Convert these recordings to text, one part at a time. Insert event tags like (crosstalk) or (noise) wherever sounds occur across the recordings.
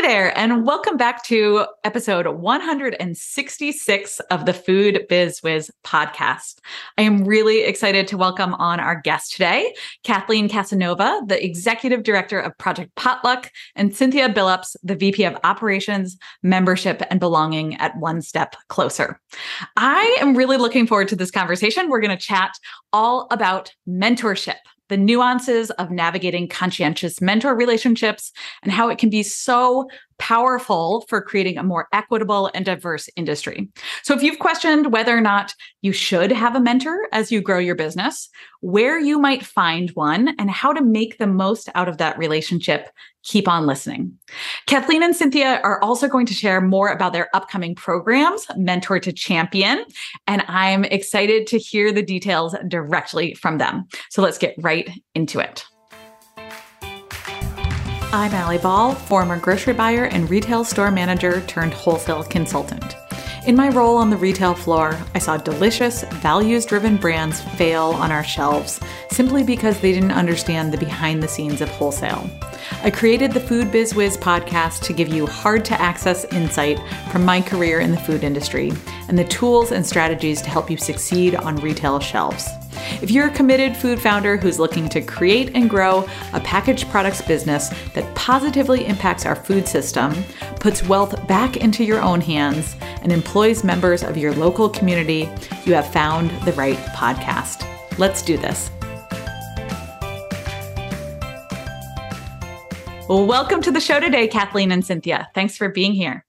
Hey there, and welcome back to episode 166 of the Food Biz Wiz podcast. I am really excited to welcome on our guest today, Kathleen Casanova, the Executive Director of Project Potluck, and Cynthia Billups, the VP of Operations, Membership, and Belonging at One Step Closer. I am really looking forward to this conversation. We're going to chat all about mentorship the nuances of navigating conscientious mentor relationships and how it can be so powerful for creating a more equitable and diverse industry. So, if you've questioned whether or not you should have a mentor as you grow your business, where you might find one, and how to make the most out of that relationship, keep on listening. Kathleen and Cynthia are also going to share more about their upcoming programs, Mentor to Champion, and I'm excited to hear the details directly from them. So, let's get right into it. I'm Allie Ball, former grocery buyer and retail store manager turned wholesale consultant. In my role on the retail floor, I saw delicious, values driven brands fail on our shelves simply because they didn't understand the behind the scenes of wholesale. I created the Food Biz Wiz podcast to give you hard to access insight from my career in the food industry and the tools and strategies to help you succeed on retail shelves. If you're a committed food founder who's looking to create and grow a packaged products business that positively impacts our food system, puts wealth back into your own hands, and employs members of your local community, you have found the right podcast. Let's do this. Welcome to the show today, Kathleen and Cynthia. Thanks for being here.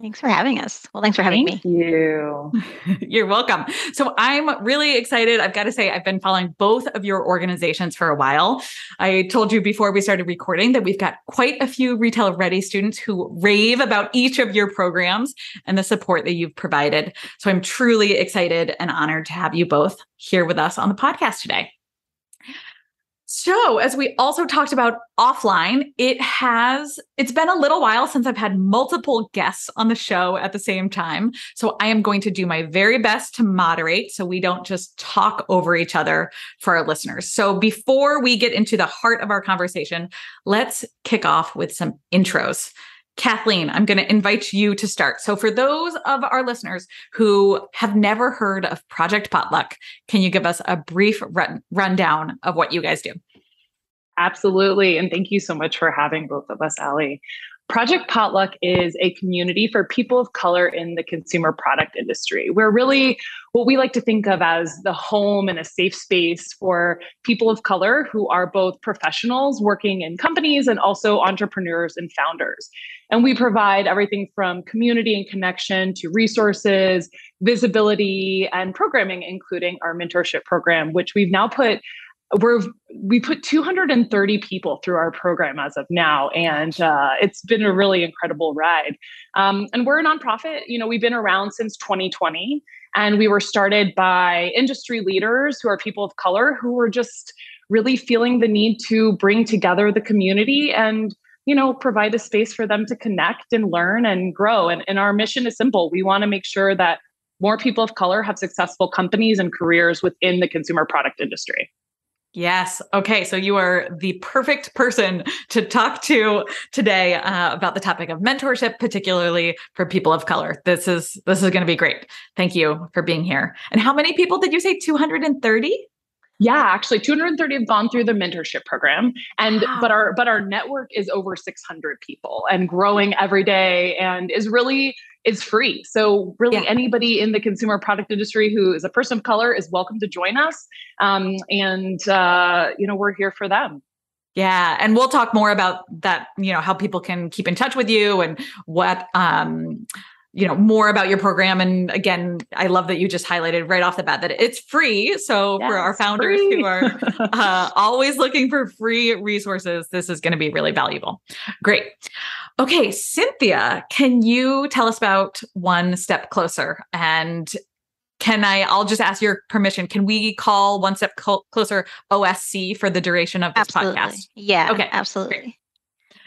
Thanks for having us. Well, thanks for having Thank me. you. (laughs) You're welcome. So I'm really excited. I've got to say, I've been following both of your organizations for a while. I told you before we started recording that we've got quite a few retail ready students who rave about each of your programs and the support that you've provided. So I'm truly excited and honored to have you both here with us on the podcast today. So, as we also talked about offline, it has it's been a little while since I've had multiple guests on the show at the same time. So, I am going to do my very best to moderate so we don't just talk over each other for our listeners. So, before we get into the heart of our conversation, let's kick off with some intros. Kathleen, I'm going to invite you to start. So, for those of our listeners who have never heard of Project Potluck, can you give us a brief run- rundown of what you guys do? Absolutely. And thank you so much for having both of us, Allie. Project Potluck is a community for people of color in the consumer product industry. We're really what we like to think of as the home and a safe space for people of color who are both professionals working in companies and also entrepreneurs and founders. And we provide everything from community and connection to resources, visibility, and programming, including our mentorship program, which we've now put we're we put 230 people through our program as of now and uh, it's been a really incredible ride. Um, and we're a nonprofit. You know we've been around since 2020 and we were started by industry leaders who are people of color who were just really feeling the need to bring together the community and you know provide a space for them to connect and learn and grow and, and our mission is simple we want to make sure that more people of color have successful companies and careers within the consumer product industry Yes. Okay. So you are the perfect person to talk to today uh, about the topic of mentorship, particularly for people of color. This is this is going to be great. Thank you for being here. And how many people did you say? Two hundred and thirty. Yeah, actually 230 have gone through the mentorship program and wow. but our but our network is over 600 people and growing every day and is really is free. So really, yeah. anybody in the consumer product industry who is a person of color is welcome to join us, um, and uh, you know we're here for them. Yeah, and we'll talk more about that. You know how people can keep in touch with you and what. Um, you know more about your program and again i love that you just highlighted right off the bat that it's free so yes, for our founders free. who are (laughs) uh, always looking for free resources this is going to be really valuable great Okay, Cynthia, can you tell us about One Step Closer? And can I, I'll just ask your permission. Can we call One Step Closer OSC for the duration of this absolutely. podcast? Yeah. Okay. Absolutely.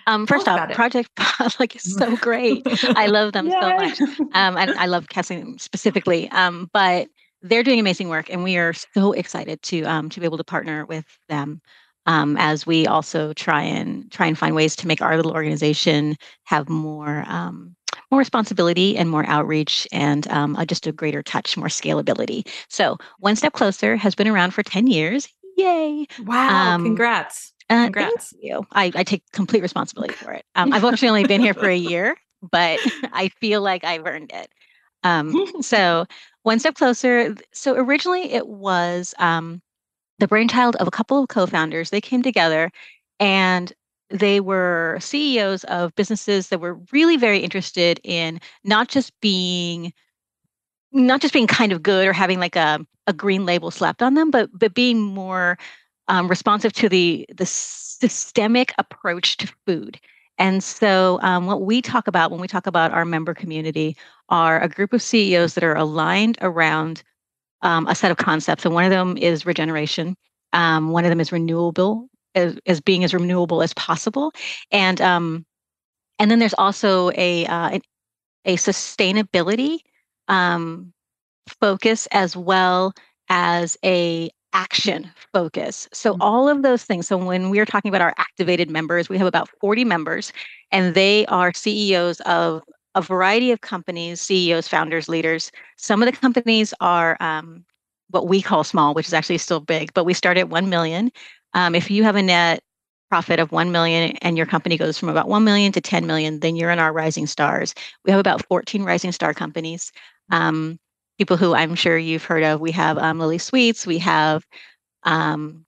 Um, first off, Project (laughs) like is so (laughs) great. I love them so much. Um, and I love casting specifically. Um, but they're doing amazing work, and we are so excited to um, to be able to partner with them um, as we also try and try and find ways to make our little organization have more um, more responsibility and more outreach and um, uh, just a greater touch, more scalability. So, One Step Closer has been around for 10 years. Yay. Wow. Um, congrats. Uh, congrats. Thank you. I, I, take complete responsibility for it. Um, I've (laughs) actually only been here for a year, but I feel like I've earned it. Um, (laughs) so, One Step Closer. So, originally it was um, the brainchild of a couple of co founders. They came together and they were CEOs of businesses that were really very interested in not just being not just being kind of good or having like a, a green label slapped on them, but but being more um, responsive to the the systemic approach to food. And so, um, what we talk about when we talk about our member community are a group of CEOs that are aligned around um, a set of concepts. And one of them is regeneration. Um, one of them is renewable as, as being as renewable as possible. And um, and then there's also a uh, a sustainability um, focus as well as a action focus. So mm-hmm. all of those things. So when we're talking about our activated members, we have about 40 members and they are CEOs of a variety of companies, CEOs, founders, leaders. Some of the companies are um, what we call small, which is actually still big, but we start at 1 million. Um, if you have a net profit of 1 million and your company goes from about 1 million to 10 million, then you're in our rising stars. We have about 14 rising star companies. Um, people who I'm sure you've heard of. We have um, Lily Sweets. We have, um,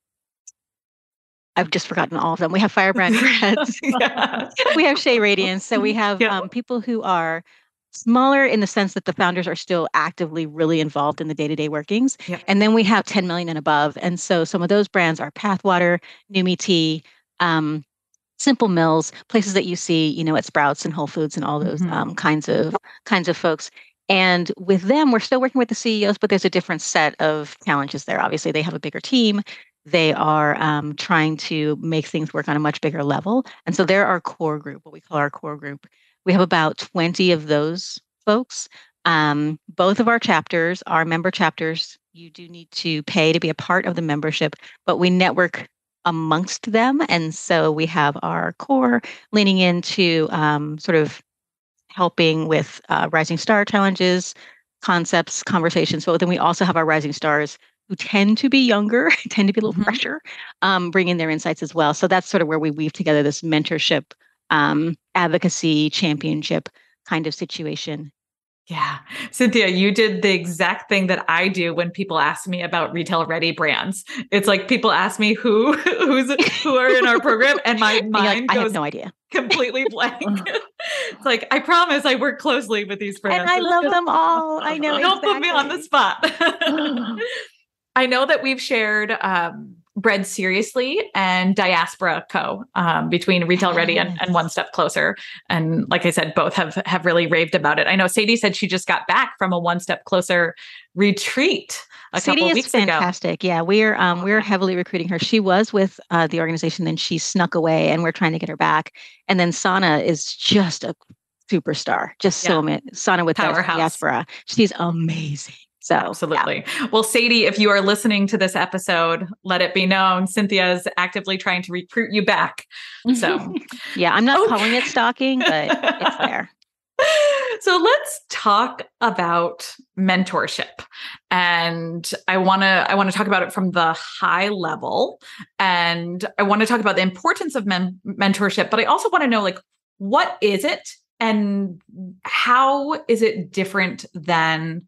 I've just forgotten all of them. We have Firebrand (laughs) Breads. (laughs) (laughs) we have Shea Radiance. So we have yeah. um, people who are smaller in the sense that the founders are still actively really involved in the day-to-day workings yep. and then we have 10 million and above and so some of those brands are pathwater numi tea um, simple mills places that you see you know at sprouts and whole foods and all those mm-hmm. um, kinds of kinds of folks and with them we're still working with the ceos but there's a different set of challenges there obviously they have a bigger team they are um, trying to make things work on a much bigger level and so they're our core group what we call our core group we have about 20 of those folks. Um, both of our chapters are member chapters. You do need to pay to be a part of the membership, but we network amongst them. And so we have our core leaning into um, sort of helping with uh, Rising Star challenges, concepts, conversations. But then we also have our Rising Stars who tend to be younger, (laughs) tend to be a little mm-hmm. fresher, um, bring in their insights as well. So that's sort of where we weave together this mentorship um, advocacy championship kind of situation. Yeah. Cynthia, you did the exact thing that I do when people ask me about retail ready brands. It's like people ask me who (laughs) who's who are in our program and my (laughs) mind like, goes I have no idea. completely (laughs) blank. it's like I promise I work closely with these brands. And I love them all. I know. Don't exactly. put me on the spot. I know that we've shared um, Bread SRSLY and Diaspora Co. Um, between Retail Ready and, and, One Step Closer. And like I said, both have have really raved about it. I know Sadie said she just got back from a One Step Closer retreat a Sadie couple is weeks fantastic. Ago. Yeah, we're um, we're heavily recruiting her. She was with uh, the organization, then she snuck away, and we're trying to get her back. And then Sana is just a superstar, just yeah. so amazing. Sana with Powerhouse. Diaspora, she's amazing. So, absolutely. Yeah. Well, Sadie, if you are listening to this episode, let it be known Cynthia is actively trying to recruit you back. So, (laughs) yeah, I'm not oh. calling it stalking, but it's there. (laughs) So let's talk about mentorship. And I want to I want to talk about it from the high level and I want to talk about the importance of men- mentorship, but I also want to know like what is it and how is it different than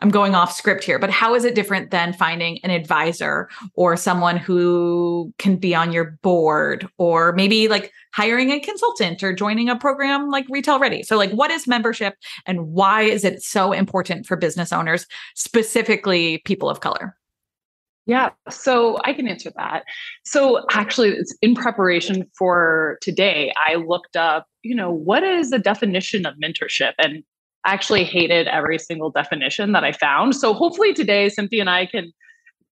I'm going off script here, but how is it different than finding an advisor or someone who can be on your board or maybe like hiring a consultant or joining a program like Retail Ready? So, like, what is membership and why is it so important for business owners, specifically people of color? Yeah, so I can answer that. So actually, it's in preparation for today. I looked up, you know, what is the definition of mentorship? And actually hated every single definition that I found. So hopefully today, Cynthia and I can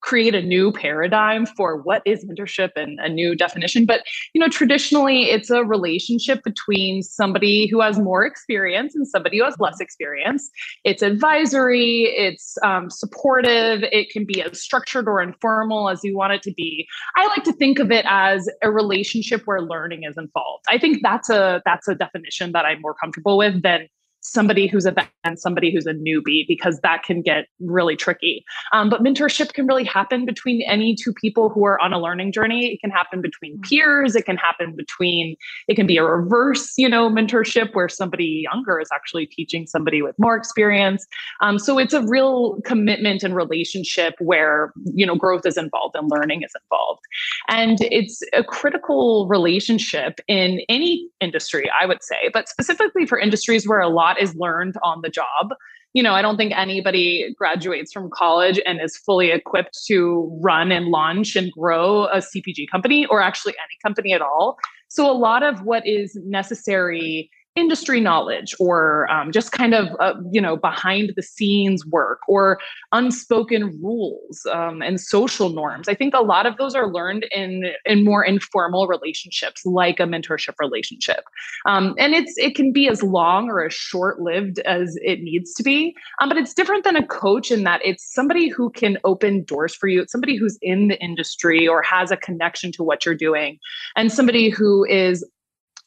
create a new paradigm for what is mentorship and a new definition. But you know, traditionally, it's a relationship between somebody who has more experience and somebody who has less experience. It's advisory. It's um, supportive. It can be as structured or informal as you want it to be. I like to think of it as a relationship where learning is involved. I think that's a that's a definition that I'm more comfortable with than somebody who's a vet and somebody who's a newbie because that can get really tricky. Um, but mentorship can really happen between any two people who are on a learning journey. It can happen between mm. peers. It can happen between, it can be a reverse, you know, mentorship where somebody younger is actually teaching somebody with more experience. Um, so it's a real commitment and relationship where, you know, growth is involved and learning is involved. And it's a critical relationship in any industry, I would say, but specifically for industries where a lot lot is learned on the job. You know, I don't think anybody graduates from college and is fully equipped to run and launch and grow a CPG company or actually any company at all. So, a lot of what is necessary industry knowledge or um, just kind of uh, you know behind the scenes work or unspoken rules um, and social norms. I think a lot of those are learned in in more informal relationships like a mentorship relationship. Um, and it's it can be as long or as short lived as it needs to be um, but it's different than a coach in that it's somebody who can open doors for you. It's somebody who's in the industry or has a connection to what you're doing and somebody who is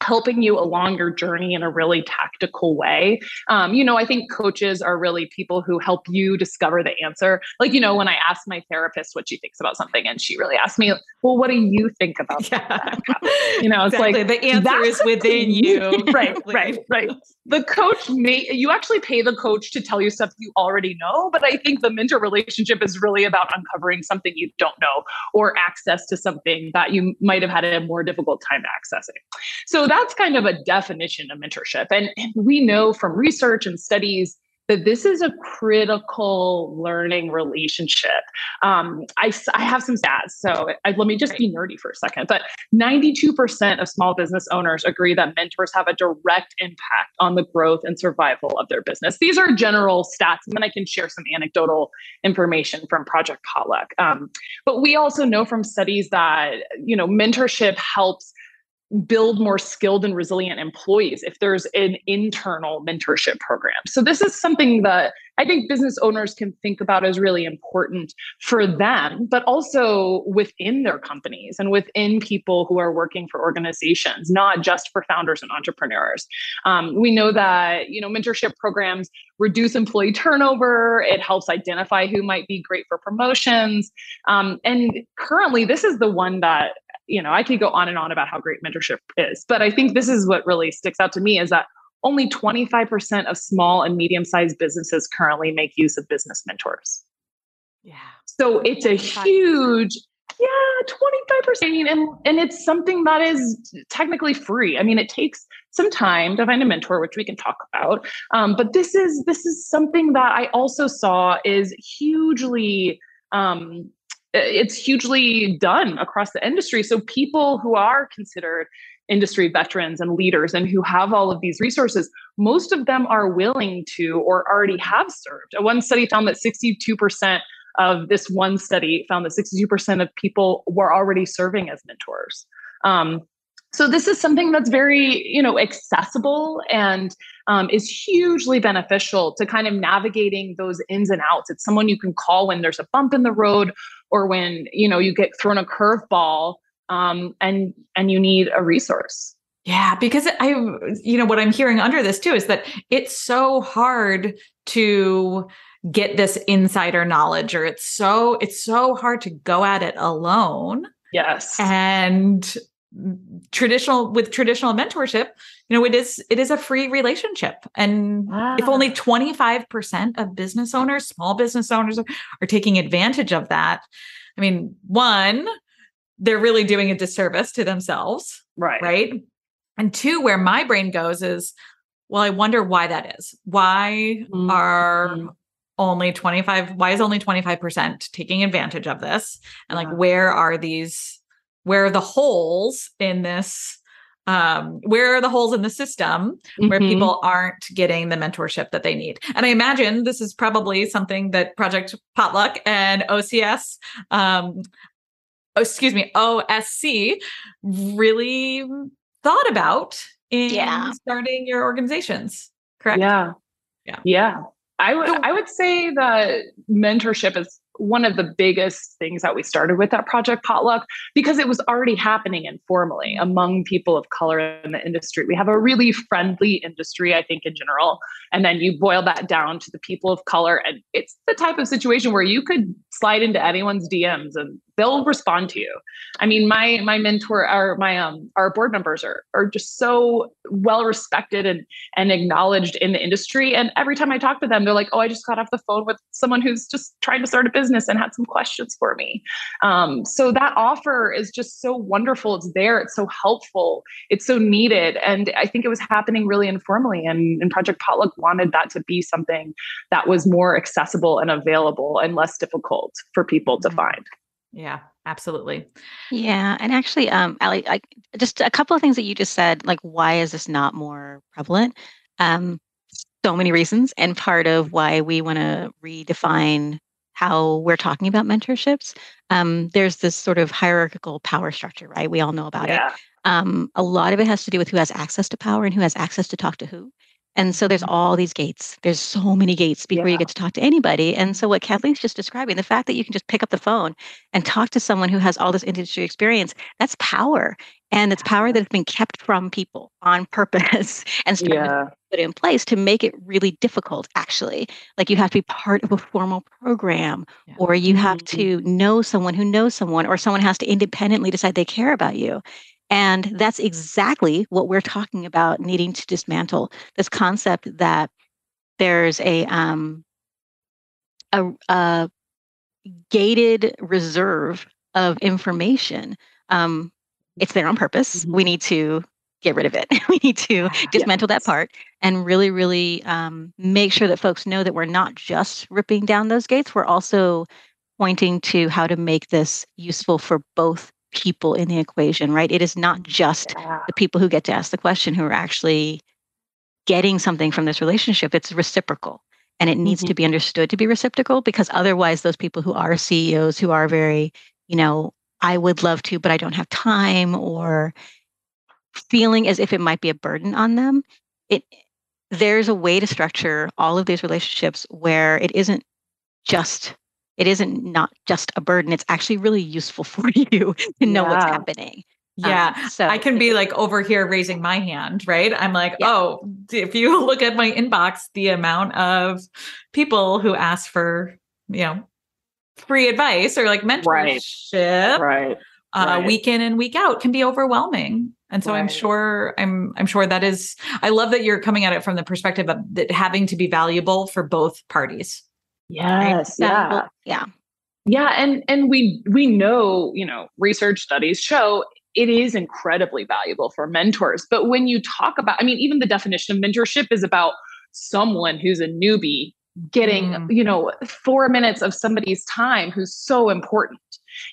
helping you along your journey in a really tactical way. Um, you know, I think coaches are really people who help you discover the answer. Like, you know, when I ask my therapist what she thinks about something, and she really asked me, "Well, what do you think about (laughs) yeah. that?" You know, it's exactly. like the answer is within you. (laughs) right, right, right. The coach may you actually pay the coach to tell you stuff you already know, but I think the mentor relationship is really about uncovering something you don't know or access to something that you might have had a more difficult time accessing. So that's kind of a definition of mentorship. And, and we know from research and studies that this is a critical learning relationship. Um, I, I have some stats, so I, let me just be nerdy for a second. But 92% of small business owners agree that mentors have a direct impact on the growth and survival of their business. These are general stats, and then I can share some anecdotal information from Project Potluck. Um, but we also know from studies that you know mentorship helps build more skilled and resilient employees if there's an internal mentorship program. So this is something that I think business owners can think about as really important for them, but also within their companies and within people who are working for organizations, not just for founders and entrepreneurs. Um, we know that you know mentorship programs reduce employee turnover. It helps identify who might be great for promotions. Um, and currently, this is the one that you know, I could go on and on about how great mentorship is, but I think this is what really sticks out to me is that only 25% of small and medium sized businesses currently make use of business mentors. Yeah. So it's a huge, yeah, 25%. I mean, and, and it's something that is technically free. I mean, it takes some time to find a mentor, which we can talk about. Um, but this is this is something that I also saw is hugely um, it's hugely done across the industry. So people who are considered industry veterans and leaders and who have all of these resources, most of them are willing to or already have served. One study found that 62% of this one study found that 62% of people were already serving as mentors. Um, so this is something that's very you know accessible and um, is hugely beneficial to kind of navigating those ins and outs it's someone you can call when there's a bump in the road or when you know you get thrown a curveball um, and and you need a resource. Yeah because i you know what i'm hearing under this too is that it's so hard to get this insider knowledge or it's so it's so hard to go at it alone. Yes. And traditional with traditional mentorship you know it is it is a free relationship. And wow. if only 25% of business owners small business owners are, are taking advantage of that i mean one they're really doing a disservice to themselves right. right? And two where my brain goes is well i wonder why that is. Why mm-hmm. are only 25 why is only 25% taking advantage of this? And like where are these where are the holes in this um, where are the holes in the system where Mhm. people aren't getting the mentorship that they need and i imagine this is probably something that project potluck and ocs um, oh, excuse me osc really thought about in Yeah. starting your organizations correct Yeah. Yeah. Yeah. I would So- I would say that mentorship is one of the biggest things that we started with that Project Potluck because it was already happening informally among people of color in the industry. We have a really friendly industry, I think, in general. And then you boil that down to the people of color. And it's the type of situation where you could slide into anyone's DMs and they'll respond to you. I mean, my my mentor or my um our board members are are just so well respected and and acknowledged in the industry. And every time I talk to them, they're like, "Oh, I just got off the phone with someone who's just trying to start a business and had some questions for me." Um, so that offer is just so wonderful. It's there. It's so helpful. It's so needed, and I think it was happening really informally. And, and Project Potluck wanted that to be something that was more accessible and available and less difficult for people to Mhm. find. Yeah absolutely Yeah, and actually, um, Allie, I, just a couple of things that you just said, like why is this not more prevalent? Um, so many reasons, and part of why we want to redefine how we're talking about mentorships. Um, there's this sort of hierarchical power structure, right? We all know about it. Um, a lot of it has to do with who has access to power and who has access to talk to who. And so there's all these gates. There's so many gates before you get to talk to anybody. And so what Kathleen's just describing, the fact that you can just pick up the phone and talk to someone who has all this industry experience, that's power. And it's power that has been kept from people on purpose (laughs) and Yeah. put in place to make it really difficult, actually. Like you have to be part of a formal program, Yeah. or you have Mhm. to know someone who knows someone, or someone has to independently decide they care about you. And that's exactly what we're talking about needing to dismantle this concept that there's a um a, a gated reserve of information. Um, it's there on purpose. Mhm. We need to get rid of it. (laughs) we need to dismantle that part and really, really um, make sure that folks know that we're not just ripping down those gates. We're also pointing to how to make this useful for both people in the equation, right? It is not just Yeah. the people who get to ask the question who are actually getting something from this relationship. It's reciprocal. And it needs to mm-hmm. be understood to be reciprocal because otherwise, those people who are CEOs, who are very, you know, I would love to, but I don't have time, or feeling as if it might be a burden on them, it there's a way to structure all of these relationships where it isn't just it isn't not just a burden it's actually really useful (laughs) for you to know what's happening yeah Um, so I can be like over here raising my hand, right? I'm like, Yeah. oh, if you (laughs) look at my inbox, the amount of people who ask for, you know, free advice or like mentorship Right. uh, right. week in and week out can be overwhelming. And so I'm sure I'm I'm sure that is I love that you're coming at it from the perspective of that having to be valuable for both parties. Yes. That Yeah. will- yeah Yeah, and and we we know, you know, research studies show it is incredibly valuable for mentors. But when you talk about, I mean, even the definition of mentorship is about someone who's a newbie getting, Mm. you know, 4 minutes of somebody's time who's so important.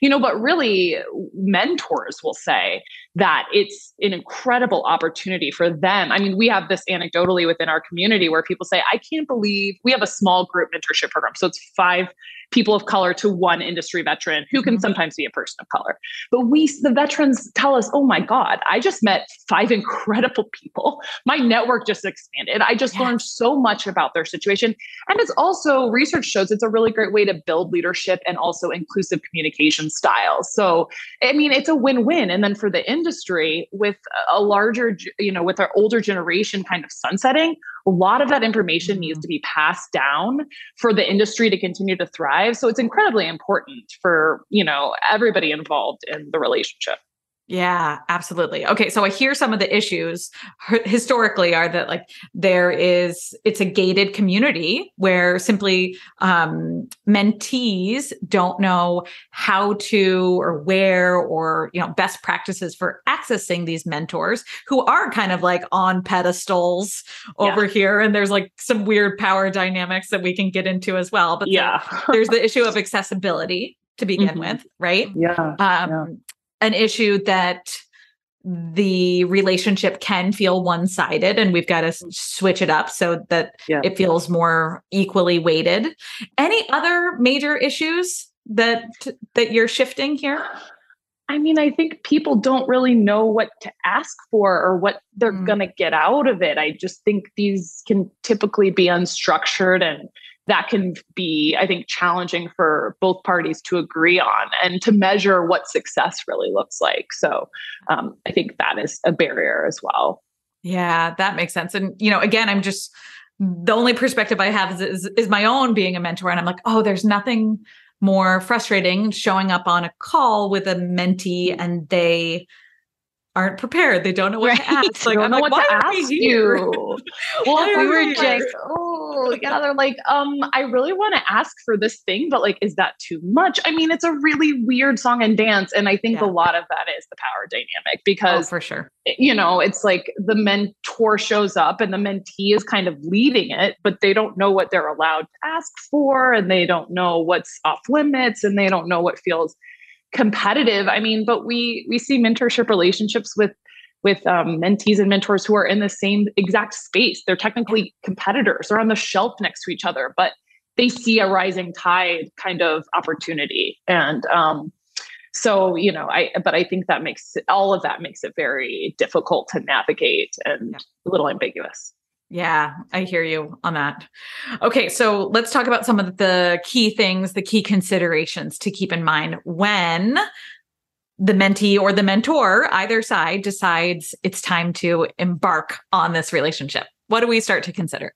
You know, but really mentors will say that it's an incredible opportunity for them. I mean, we have this anecdotally within our community where people say, I can't believe we have a small group mentorship program. So it's five people of color to one industry veteran who can Mhm. sometimes be a person of color. But we, the veterans, tell us, oh my God, I just met five (laughs) incredible people. My network just expanded. I just Yes. learned so much about their situation. And it's also, research shows it's a really great way to build leadership and also inclusive communication styles. So, I mean, it's a win win. And then for the industry, with a larger, you know, with our older generation kind of sunsetting, a lot of that information needs Mhm. to be passed down for the industry to continue to thrive. So it's incredibly important for, you know, everybody involved in the relationship. Yeah, absolutely. Okay, so I hear some of the issues historically are that like there is it's a gated community where simply um mentees don't know how to or where or you know best practices for accessing these mentors who are kind of like on pedestals over here and there's like some weird power dynamics that we can get into as well but yeah, there's the issue of (laughs) accessibility to begin Mhm. with, right? yeah. um, an issue that the relationship can feel one sided and we've got to switch it up so that yeah. it feels more equally weighted. Any other major issues that that you're shifting here? I mean, I think people don't really know what to ask for or what they're mm. going to get out of it. I just think these can typically be unstructured and that can be, I think, challenging for both parties to agree on and to measure what success really looks like. So um, I think that is a barrier as well. Yeah, that makes sense. And, you know, again, I'm just, the only perspective I have is, is, is my own being a mentor. And I'm like, oh, there's nothing more frustrating showing up on a call with a mentee and they aren't prepared. They don't know what right. to ask. Like, don't I'm know like, what to ask you. (laughs) well, we were just, oh, yeah. They're like, um, I really want to ask for this thing, but like, is that too much? I mean, it's a really weird song and dance. And I think yeah. a lot of that is the power dynamic because oh, for sure, you know, it's like the mentor shows up and the mentee is kind of leading it, but they don't know what they're allowed to ask for and they don't know what's off limits and they don't know what feels competitive. I mean but we we see mentorship relationships with with um, mentees and mentors who are in the same exact space. They're technically competitors. They're on the shelf next to each other but they see a rising tide kind of opportunity. And um, so you know i but i think that makes all of that makes it very difficult to navigate and a little ambiguous yeah, I hear you on that. Okay, so let's talk about some of the key things, the key considerations to keep in mind when the mentee or the mentor, either side, decides it's time to embark on this relationship. What do we start to consider?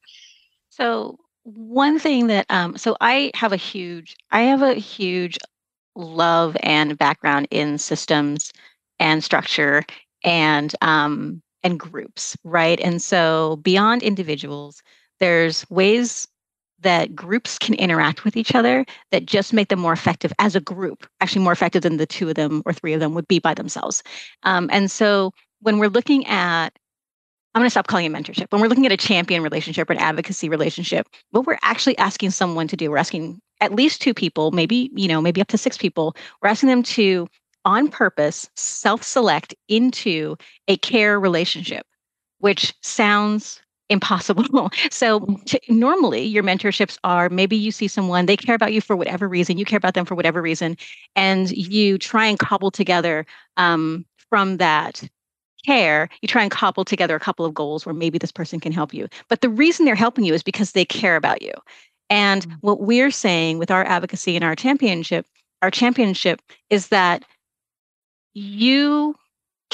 So, one thing that, um, so I have a huge, I have a huge love and background in systems and structure and um, and groups, right? And so beyond individuals, there's ways that groups can interact with each other that just make them more effective as a group, actually more effective than the two of them or three of them would be by themselves. Um, and so when we're looking at I'm going to stop calling it mentorship. When we're looking at a champion relationship or an advocacy relationship, what we're actually asking someone to do, we're asking at least two people, maybe, you know, maybe up to six people, we're asking them to on purpose self select into a care relationship, which sounds impossible. (laughs) So to, normally your mentorships are maybe you see someone, they care about you for whatever reason, you care about them for whatever reason, and you try and cobble together um, from that care, you try and cobble together a couple of goals where maybe this person can help you. But the reason they're helping you is because they care about you. And mm. what we're saying with our advocacy and our championship, our championship is that you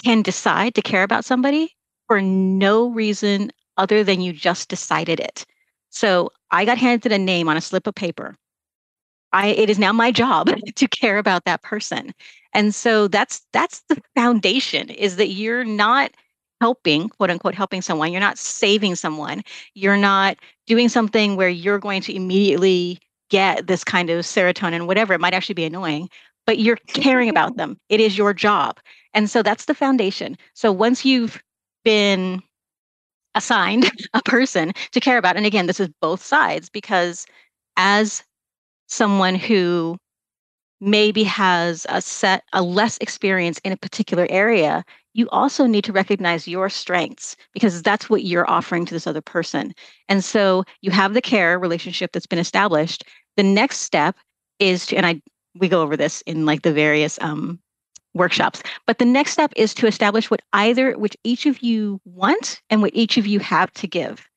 can decide to care about somebody for no reason other than you just decided it. So I got handed a name on a slip of paper. I it is now my job (laughs) to care about that person. And so that's that's the foundation is that you're not helping, quote unquote, helping someone. You're not saving someone. You're not doing something where you're going to immediately get this kind of serotonin, whatever. It might actually be annoying, but you're caring about (laughs) them. It is your job. And so that's the foundation. So once you've been assigned (laughs) a person to care about, and again, this is both sides because as someone who maybe has a set a less experience in a particular area you also need to recognize your strengths because that's what you're offering to this other person and so you have the care relationship that's been established the next step is to and i we go over this in like the various um, workshops. But the next step is to establish what either which each of you want and what each of you have to give.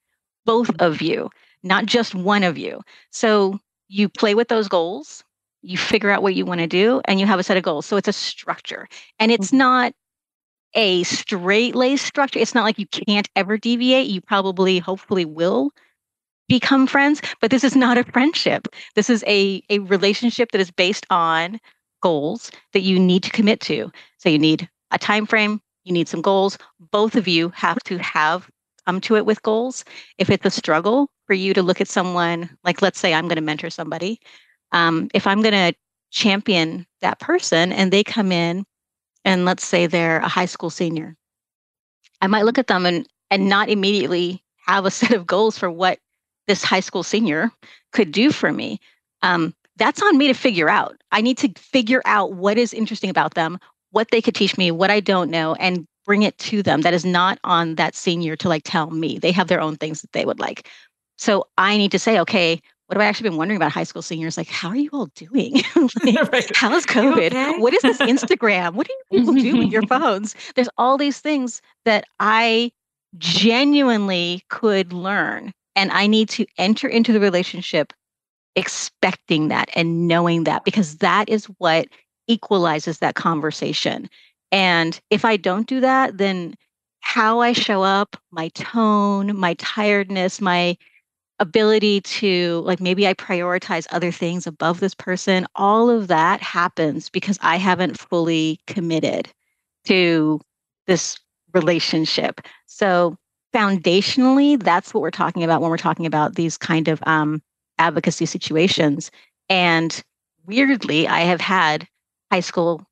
Both of you, not just one of you. So you play with those goals, you figure out what you want to do, and you have a set of goals. So it's a structure. And it's mm-hmm. not a straight laced structure. It's not like you can't ever deviate. You probably, hopefully, will become friends, but this is not a friendship. This is a, a relationship that is based on goals that you need to commit to. So you need a time frame, you need some goals. Both of you have to have come to it with goals. If it's a struggle for you to look at someone, like let's say I'm going to mentor somebody, um, if I'm going to champion that person and they come in and let's say they're a high school senior, I might look at them and and not immediately have a set of goals for what this high school senior could do for me. Um, that's on me to figure out. I need to figure out what is interesting about them, what they could teach me, what I don't know, and bring it to them that is not on that senior to like tell me. They have their own things that they would like. So I need to say, okay, what have I actually been wondering about high school seniors? Like, how are you all doing? (laughs) like, (laughs) right. How's COVID? Okay? What is this (laughs) Instagram? what do you people do with your phones? There's all these things that I genuinely could learn. And I need to enter into the relationship expecting that and knowing that because that is what equalizes that conversation. And if I don't do that, then how I show up, my tone, my tiredness, my ability to like maybe I prioritize other things above this person, all of that happens because I haven't fully committed to this relationship. So foundationally, that's what we're talking about when we're talking about these kind of um, advocacy situations. And weirdly, I have had high school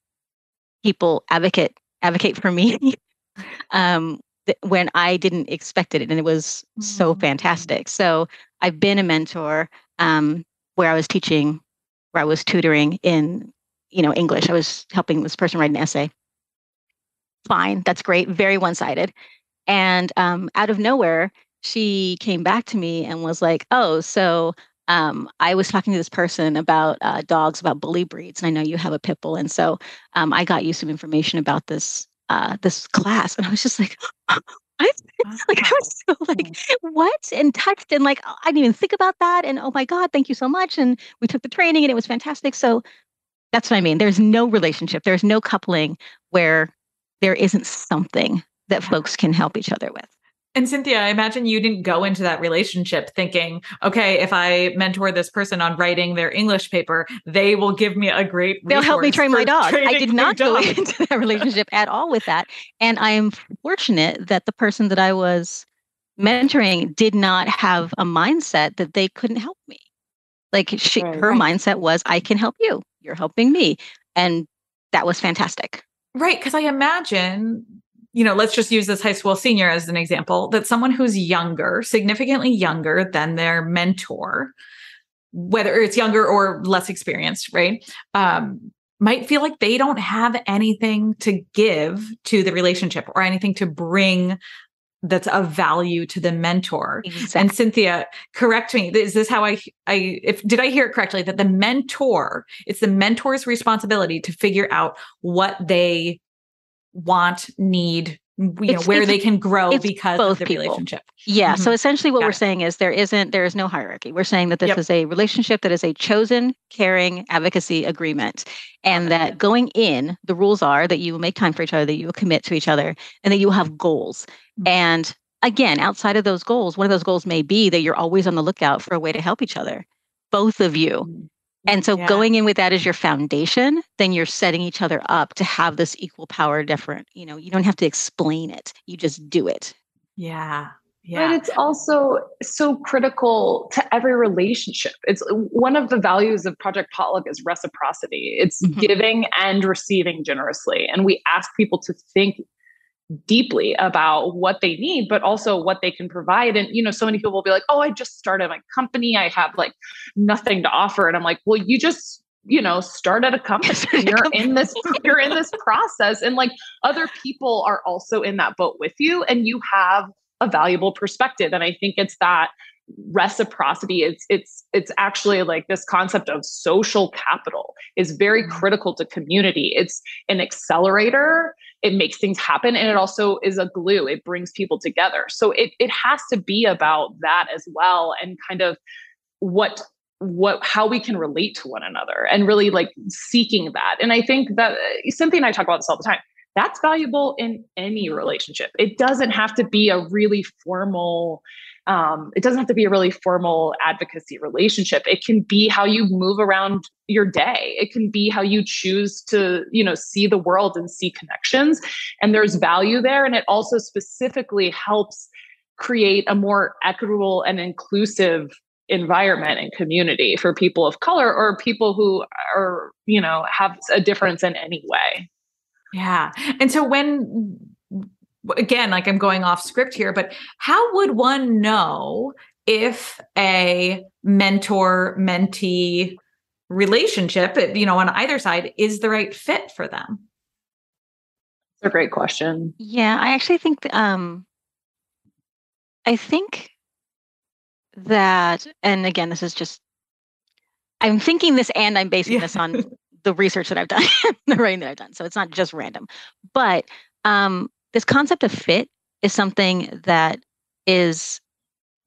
people advocate advocate for me (laughs) um, th- when I didn't expect it, and it was mm-hmm. so fantastic. So I've been a mentor um, where I was teaching, where I was tutoring in you know English. I was helping this person write an essay. Fine, that's great. Very one sided. And um, out of nowhere, she came back to me and was like, "Oh, so um, I was talking to this person about uh, dogs, about bully breeds, and I know you have a pit bull, and so um, I got you some information about this uh, this class, and I was just like, (laughs) what? Like I was so like, what? And touched, and like I didn't even think about that, and oh my god, thank you so much, and we took the training, and it was fantastic. So that's what I mean. There's no relationship, there's no coupling where there isn't something that folks can help each other with. And Cynthia, I imagine you didn't go into that relationship thinking, okay, if I mentor this person on writing their English paper, they will give me a great They'll help me train my dog. I did not go into that (laughs) relationship at all with that. And I'm fortunate that the person that I was mentoring did not have a mindset that they couldn't help me. Like she right, her right. mindset was I can help you. You're helping me. And that was fantastic. Right. Cause I imagine you know, let's just use this high school senior as an example that someone who's younger, significantly younger than their mentor, whether it's younger or less experienced, right? Um, might feel like they don't have anything to give to the relationship or anything to bring that's of value to the mentor. Exactly. And Cynthia, correct me. Is this how I I if did I hear it correctly that the mentor, it's the mentor's responsibility to figure out what they want, need, you it's, know, where they can grow because of the people. relationship. Yeah. Mm-hmm. So essentially what Got we're it. saying is there isn't, there is no hierarchy. We're saying that this yep. is a relationship that is a chosen, caring advocacy agreement. And that going in, the rules are that you will make time for each other, that you will commit to each other, and that you will have goals. Mm-hmm. And again, outside of those goals, one of those goals may be that you're always on the lookout for a way to help each other, both of you. Mm-hmm. And so yeah. going in with that as your foundation, then you're setting each other up to have this equal power different. You know, you don't have to explain it. You just do it. Yeah. Yeah. But it's also so critical to every relationship. It's one of the values of Project Potluck is reciprocity. It's mm-hmm. giving and receiving generously. And we ask people to think deeply about what they need but also what they can provide. And you know so many people will be like oh i just started my company. I have like nothing to offer. And i'm like well you just you know start at a (laughs) company. you're in this you're in this process. And like other people are also in that boat with you and you have a valuable perspective. And i think it's that reciprocity it's it's it's actually like this concept of social capital is very mm-hmm. critical to community. It's an accelerator. It makes things happen and it also is a glue. It brings people together. So it, it has to be about that as well and kind of what what how we can relate to one another and really like seeking that. And i think that cynthia and i talk about this all the time. That's valuable in any relationship. It doesn't have to be a really formal um, it doesn't have to be a really formal advocacy relationship. It can be how you move around your day. It can be how you choose to you know see the world and see connections and there's value there and it also specifically helps create a more equitable and inclusive environment and community for people of color or people who are you know have a difference in any way. Yeah. And so when again, like I'm going off script here, but how would one know if a mentor mentee relationship, you know, on either side is the right fit for them? It's a great question. Yeah, I actually think um I think that and again this is just I'm thinking this and I'm basing yeah. this on the research that I've done, (laughs) the writing that I've done. So it's not just random. But um this concept of fit is something that is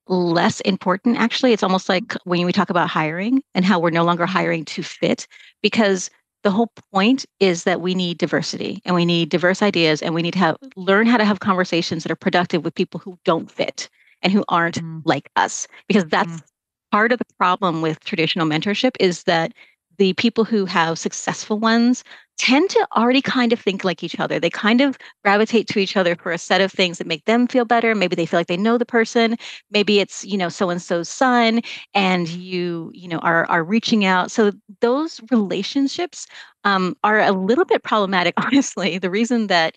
less important actually it's almost like when we talk about hiring and how we're no longer hiring to fit because the whole point is that we need diversity and we need diverse ideas and we need to have learn how to have conversations that are productive with people who don't fit and who aren't mm. like us because that's mm. part of the problem with traditional mentorship is that the people who have successful ones tend to already kind of think like each other. They kind of gravitate to each other for a set of things that make them feel better. Maybe they feel like they know the person. Maybe it's, you know, so and so's son and you, you know, are are reaching out. So those relationships um, are a little bit problematic, (laughs) honestly. The reason that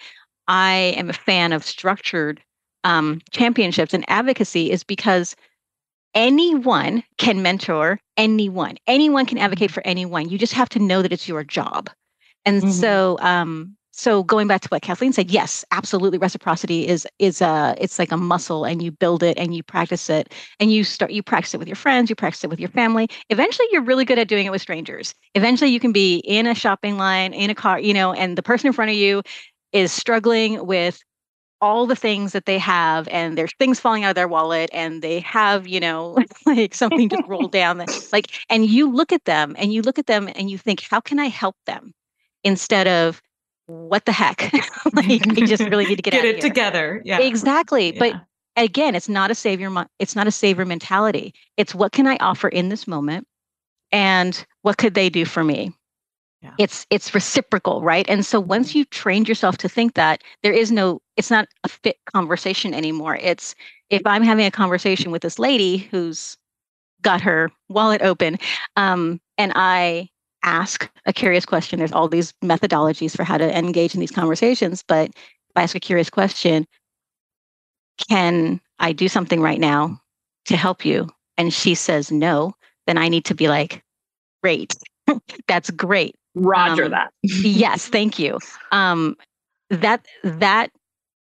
I am a fan of structured um, championships and advocacy is because anyone can mentor anyone. Anyone can advocate for anyone. You just have to know that it's your job. And mm-hmm. so um so going back to what Kathleen said, yes, absolutely reciprocity is is a it's like a muscle and you build it and you practice it and you start you practice it with your friends, you practice it with your family. Eventually you're really good at doing it with strangers. Eventually you can be in a shopping line, in a car, you know, and the person in front of you is struggling with all the things that they have and there's things falling out of their wallet and they have you know (laughs) like something just rolled down like and you look at them and you look at them and you think how can i help them instead of what the heck? (laughs) Like i just really need to get, get it together yeah. Exactly yeah. but again it's not a savior it's not a savior mentality. It's what can i offer in this moment and what could they do for me? Yeah. it's it's reciprocal right? And so once mm-hmm. you trained yourself to think that there is no it's not a fit conversation anymore. It's if i'm having a conversation with this lady who's got her wallet open um, and i ask a curious question there's all these methodologies for how to engage in these conversations but if i ask a curious question can i do something right now to help you and she says no then i need to be like great (laughs) that's great Roger um, that. (laughs) yes, thank you. Um, that that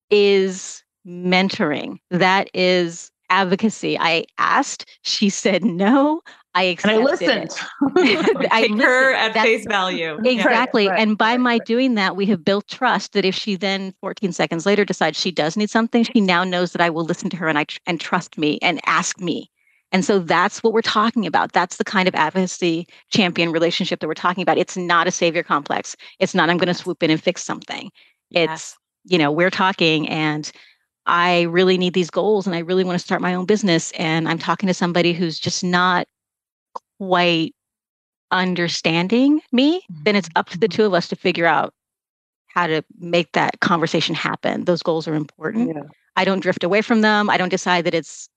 is mentoring. That is advocacy. I asked, she said no. I accepted and (laughs) I listened. (laughs) I Take listened. her at That's, face value. Exactly. Right, right, and by right, my doing that, we have built trust that if she then 14 seconds later decides she does need something, she now knows that I will listen to her and I and trust me and ask me and so that's what we're talking about. That's the kind of advocacy champion relationship that we're talking about. It's not a savior complex. It's not, I'm going to swoop in and fix something. Yes. It's, you know, we're talking and I really need these goals and I really want to start my own business. And I'm talking to somebody who's just not quite understanding me. Then it's up to the mm-hmm. two of us to figure out how to make that conversation happen. Those goals are important. Yeah. I don't drift away from them. I don't decide that it's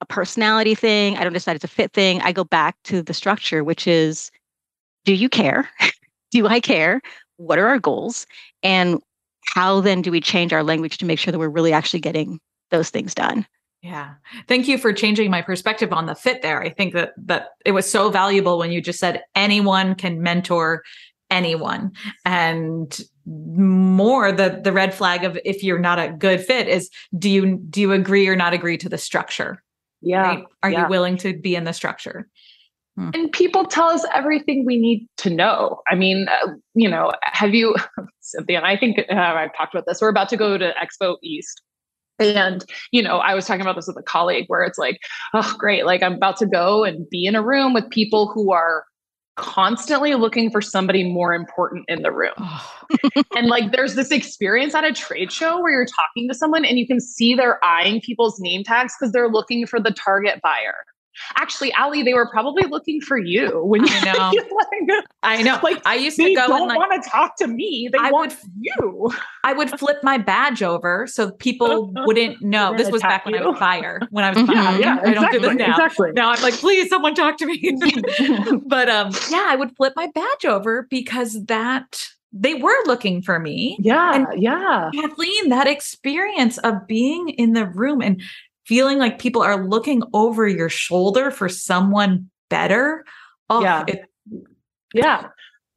a personality thing. I don't decide it's a fit thing. I go back to the structure, which is do you care? (laughs) do I care? What are our goals? And how then do we change our language to make sure that we're really actually getting those things done? Yeah. Thank you for changing my perspective on the fit there. I think that that it was so valuable when you just said anyone can mentor anyone. And more the the red flag of if you're not a good fit is do you do you agree or not agree to the structure yeah. Right? Are yeah. you willing to be in the structure? Hmm. And people tell us everything we need to know. I mean, uh, you know, have you, (laughs) Cynthia, and I think uh, I've talked about this. We're about to go to Expo East. And, you know, I was talking about this with a colleague where it's like, oh, great. Like, I'm about to go and be in a room with people who are constantly looking for somebody more important in the room. and like there's this experience at a trade show where you're talking to someone and you can see they're eyeing people's name tags because they're looking for the target buyer. Actually, Allie, they were probably looking for you when you (laughs) know. (laughs) like, I know. Like I used to go. They don't like, want to talk to me. They I want would, you. I would flip my badge over so people wouldn't (laughs) know. This was back you. when I was fire. When I was fire. Yeah, yeah, I don't do this now. Exactly. Now I'm like, please, someone talk to me. but um, yeah, I would flip my badge over because that they were looking for me. Yeah, and yeah. Kathleen, that experience of being in the room and feeling like people are looking over your shoulder for someone better. Oh, yeah. It, yeah.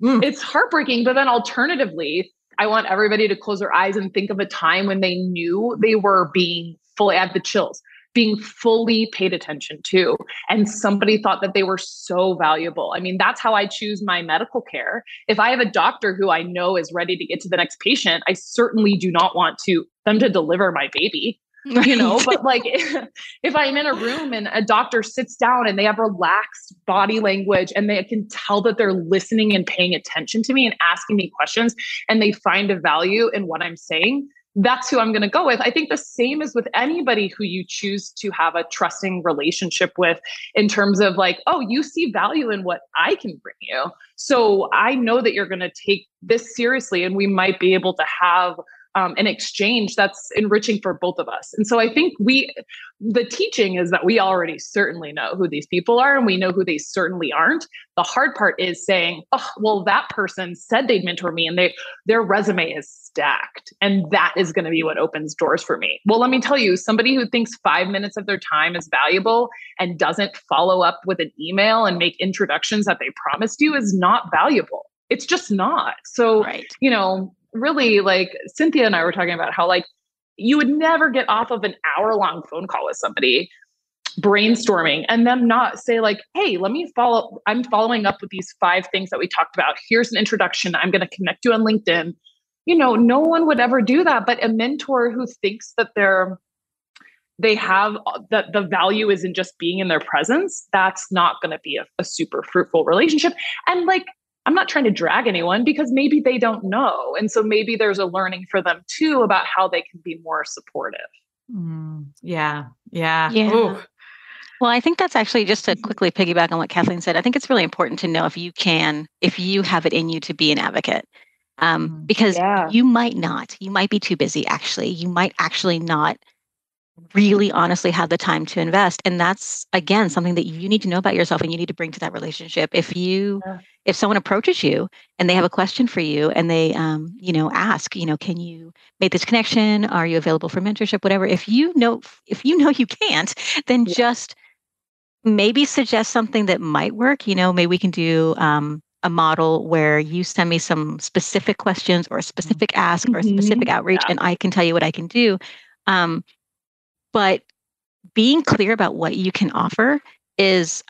Mm. It's heartbreaking. But then alternatively, I want everybody to close their eyes and think of a time when they knew they were being fully at the chills being fully paid attention to. And somebody thought that they were so valuable. I mean, that's how I choose my medical care. If I have a doctor who I know is ready to get to the next patient, I certainly do not want to them to deliver my baby. Right. You know, but like if, (laughs) if I'm in a room and a doctor sits down and they have relaxed body language and they can tell that they're listening and paying attention to me and asking me questions and they find a value in what I'm saying, that's who I'm going to go with. I think the same is with anybody who you choose to have a trusting relationship with in terms of like, oh, you see value in what I can bring you. So I know that you're going to take this seriously and we might be able to have um, an exchange that's enriching for both of us. And so I think we, the teaching is that we already certainly know who these people are and we know who they certainly aren't. The hard part is saying, oh, well, that person said they'd mentor me and they their resume is stacked. And that is going to be what opens doors for me. Well, let me tell you, somebody who thinks five minutes of their time is valuable and doesn't follow up with an email and make introductions that they promised you is not valuable. It's just not. So, right. you know, really like Cynthia and I were talking about how like you would never get off of an hour long phone call with somebody brainstorming and them not say like hey let me follow i'm following up with these five things that we talked about. Here's an introduction. I'm going to connect you on linkedin. You know no one would ever do that but a mentor who thinks that they're they have uh, that the value isn't just being in their presence that's not going to be a, a super fruitful relationship. And like I'm not trying to drag anyone because maybe they don't know. And so maybe there's a learning for them too about how they can be more supportive. Mm, yeah. Yeah. Yeah. Ooh. Well, I think that's actually just to quickly piggyback on what Kathleen said. I think it's really important to know if you can, if you have it in you to be an advocate. Um, mm, because yeah. you might not, you might be too busy actually. You might actually not really honestly have the time to invest and that's again something that you need to know about yourself and you need to bring to that relationship if you yeah. if someone approaches you and they have a question for you and they um, you know ask you know can you make this connection are you available for mentorship whatever if you know if you (laughs) know you can't then yeah. just maybe suggest something that might work you know maybe we can do um, a model where you send me some specific questions or a specific ask or a specific mm-hmm. outreach yeah. and i can tell you what i can do um, but being clear about what you can offer is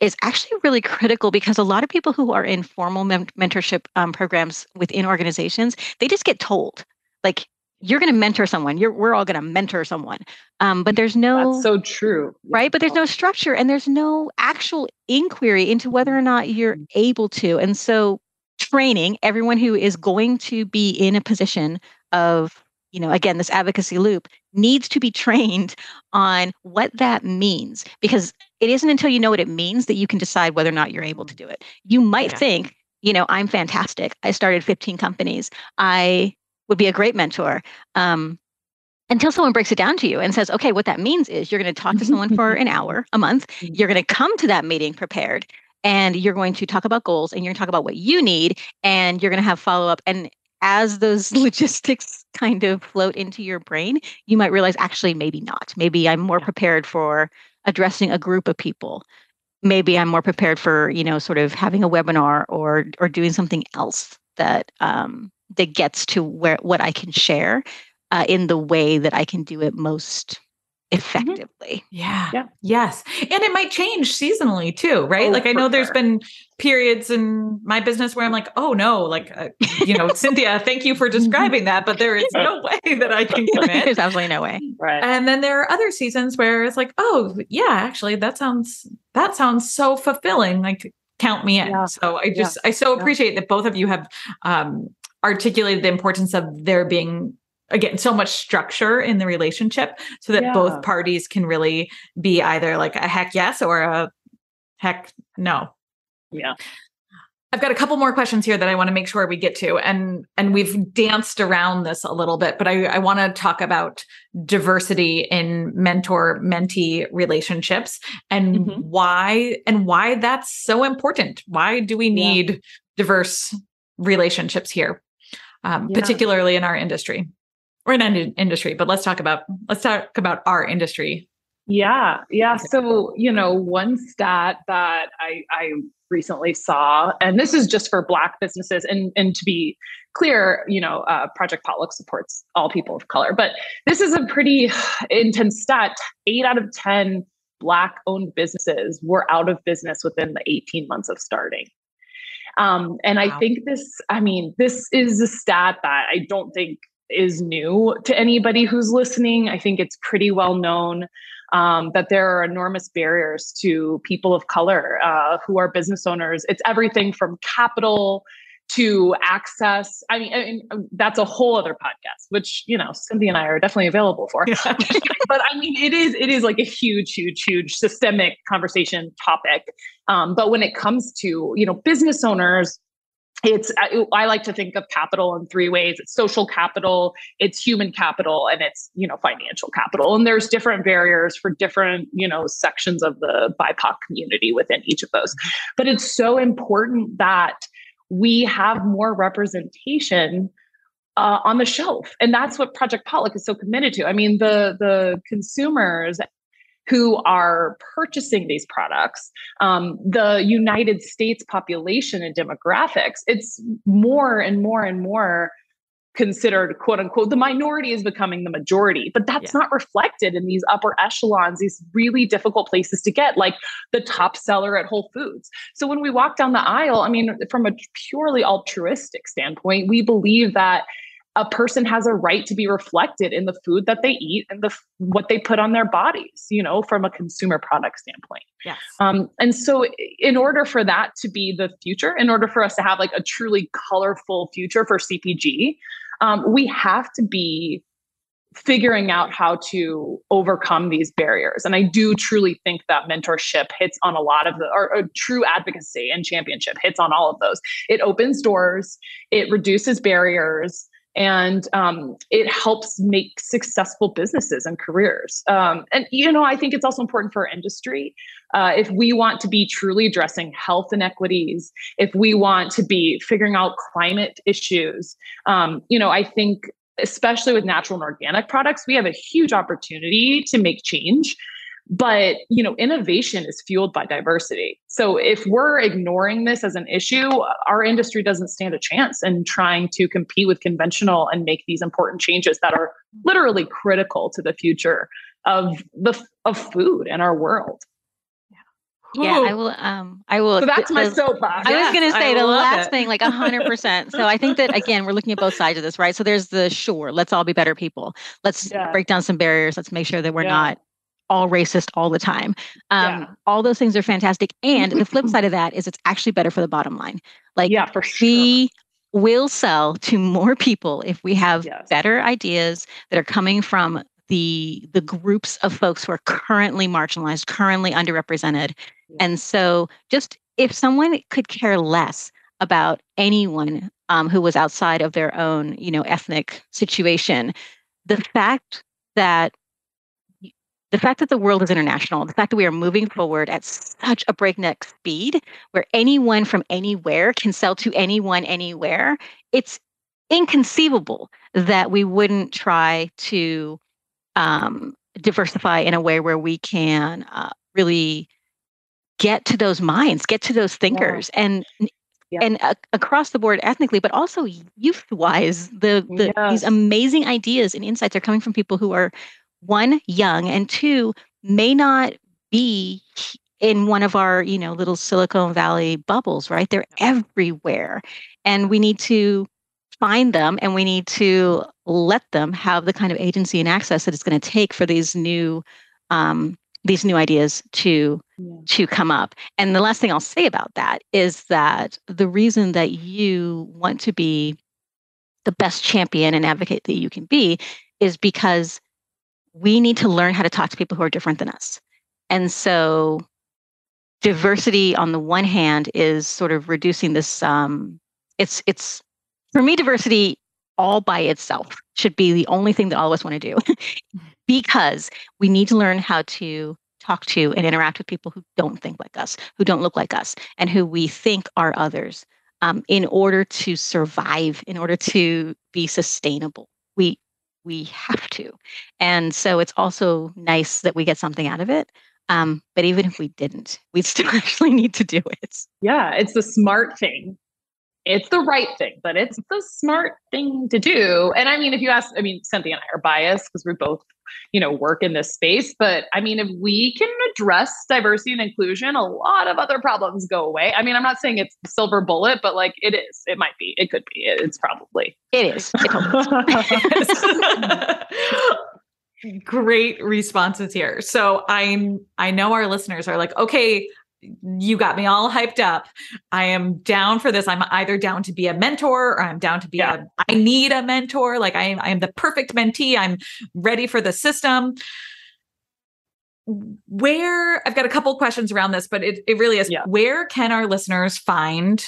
is actually really (laughs) critical because a lot of people who are in formal mentorship um, programs within organizations they just get told like you're going to mentor someone. You're we're all going to mentor someone. Um, but there's no That's so true. Right? But there's no structure and there's no actual inquiry into whether or not you're mm. able to. And so training everyone who is going to be in a position of you know again this advocacy loop needs to be trained on what that means because it isn't until you know what it means that you can decide whether or not you're able to do it. You might yeah. think you know i'm fantastic. I started 15 companies. I would be a great mentor. Um, until someone breaks it down to you and says okay what that means is you're going to talk to someone for (laughs) an hour a month. Mm-hmm. you're going to come to that meeting prepared and you're going to talk about goals and you're going to talk about what you need and you're going to have follow up and as those (laughs) logistics kind of float into your brain, you might realize actually, maybe not. Maybe I'm more prepared for addressing a group of people. Maybe I'm more prepared for, you know, sort of having a webinar or or doing something else that um, that gets to where what I can share uh, in the way that I can do it most. Effectively. Yeah. yeah. Yes. And it might change seasonally too, right? Oh, like I know there's been periods in my business where I'm like, oh no, like, uh, you know, Cynthia, thank you for describing that, but there is no (laughs) way that I can commit. there's absolutely no way. Right. And then there are other seasons where it's like, oh yeah, actually that sounds, that sounds so fulfilling. Like count me in. Yeah. So I just, yeah. I so appreciate that both of you have um, articulated the importance of there being again so much structure in the relationship so that yeah. both parties can really be either like a heck yes or a heck no yeah I've got a couple more questions here that I want to make sure we get to, and and we've danced around this a little bit, but I, I want to talk about diversity in mentor mentee relationships and mm-hmm. why and why that's so important. Why do we need yeah. diverse relationships here, um, yeah. particularly in our industry? Or in an industry, but let's talk about let's talk about our industry. Yeah, yeah. So you know, one stat that I I recently saw, and this is just for Black businesses, and and to be clear, you know, uh, Project Potluck supports all people of color. But this is a pretty intense stat. Eight out of 10 Black owned businesses were out of business within the 18 months of starting. Um, and wow. I think this, I mean, this is a stat that I don't think is new to anybody who's listening. I think it's pretty well known um, that there are enormous barriers to people of color uh, who are business owners. It's everything from capital to access. I mean, I mean, that's a whole other podcast, which you know Cynthia and I are definitely available for. Yeah. (laughs) but I mean, it is it is like a huge, huge, huge systemic conversation topic. Um, but when it comes to you know business owners, it's I, I, like to think of capital in three ways. It's social capital it's human capital and it's you know financial capital. And there's different barriers for different you know sections of the bipoc community within each of those. But it's so important that we have more representation uh, on the shelf. And that's what project potluck is so committed to. I mean the the consumers who are purchasing these products, um, the United States population and demographics, it's more and more and more considered quote unquote the minority is becoming the majority but that's yeah. not reflected in these upper echelons these really difficult places to get like the top seller at whole foods so when we walk down the aisle i mean from a purely altruistic standpoint we believe that a person has a right to be reflected in the food that they eat and the what they put on their bodies you know from a consumer product standpoint. Yes. Um, and so in order for that to be the future in order for us to have like a truly colorful future for cpg um, we have to be figuring out how to overcome these barriers. And i do truly think that mentorship hits on a lot of the or, or, true advocacy and championship hits on all of those. It opens doors it reduces barriers and um, it helps make successful businesses and careers. Um, and you know, I think it's also important for our industry. Uh, if we want to be truly addressing health inequities, if we want to be figuring out climate issues, um, you know, I think especially with natural and organic products, we have a huge opportunity to make change but you know innovation is fueled by diversity so if we're ignoring this as an issue our industry doesn't stand a chance in trying to compete with conventional and make these important changes that are literally critical to the future of the of food and our world yeah, I will. Um, I will. So that's my soapbox. I was going to say I the last it. thing, like a hundred percent. So I think that again, we're looking at both sides of this, right? So there's the sure, let's all be better people. Let's yeah. break down some barriers. Let's make sure that we're yeah. not all racist all the time. Um, yeah. All those things are fantastic. And the flip (laughs) side of that is it's actually better for the bottom line. Like, yeah, for sure. we will sell to more people if we have yes. better ideas that are coming from the the groups of folks who are currently marginalized, currently underrepresented. Yeah. And so, just if someone could care less about anyone um, who was outside of their own, you know, ethnic situation, the fact that the fact that the world is international, the fact that we are moving forward at such a breakneck speed where anyone from anywhere can sell to anyone anywhere, it's inconceivable that we wouldn't try to um, diversify in a way where we can uh, really get to those minds, get to those thinkers, yeah. and yeah. and uh, across the board ethnically, but also youth wise, the, the yes. these amazing ideas and insights are coming from people who are one young and two may not be in one of our you know little silicon valley bubbles right? They're everywhere and we need to find them and we need to let them have the kind of agency and access that it's going to take for these new um, these new ideas to yeah. to come up. And the last thing i'll say about that is that the reason that you want to be the best champion and advocate that you can be is because we need to learn how to talk to people who are different than us. And so diversity on the one hand is sort of reducing this um, it's it's for me diversity all by itself should be the only thing that all of us want to do (laughs) because we need to learn how to talk to and interact with people who don't think like us who don't look like us and who we think are others um, in order to survive in order to be sustainable we we have to. And so it's also nice that we get something out of it. Um, but even if we didn't, we'd still (laughs) actually need to do it. Yeah, it's the smart thing. it's the right thing, but it's the smart thing to do. And I mean, if you ask, I mean, Cynthia and I are biased because we both, you know, work in this space. But I mean, if we can address diversity and inclusion, a lot of other problems go away. I mean, I'm not saying it's the silver bullet, but like it is. It might be. It could be. It's probably. It is. (laughs) Great responses here. So I'm I know our listeners are like, okay, you got me all hyped up. I am down for this. I'm either down to be a mentor or I'm down to be yeah. a I need a mentor. Like I am I am the perfect mentee. I'm ready for the system. Where I've got a couple questions around this, but it, it really is yeah. where can our listeners find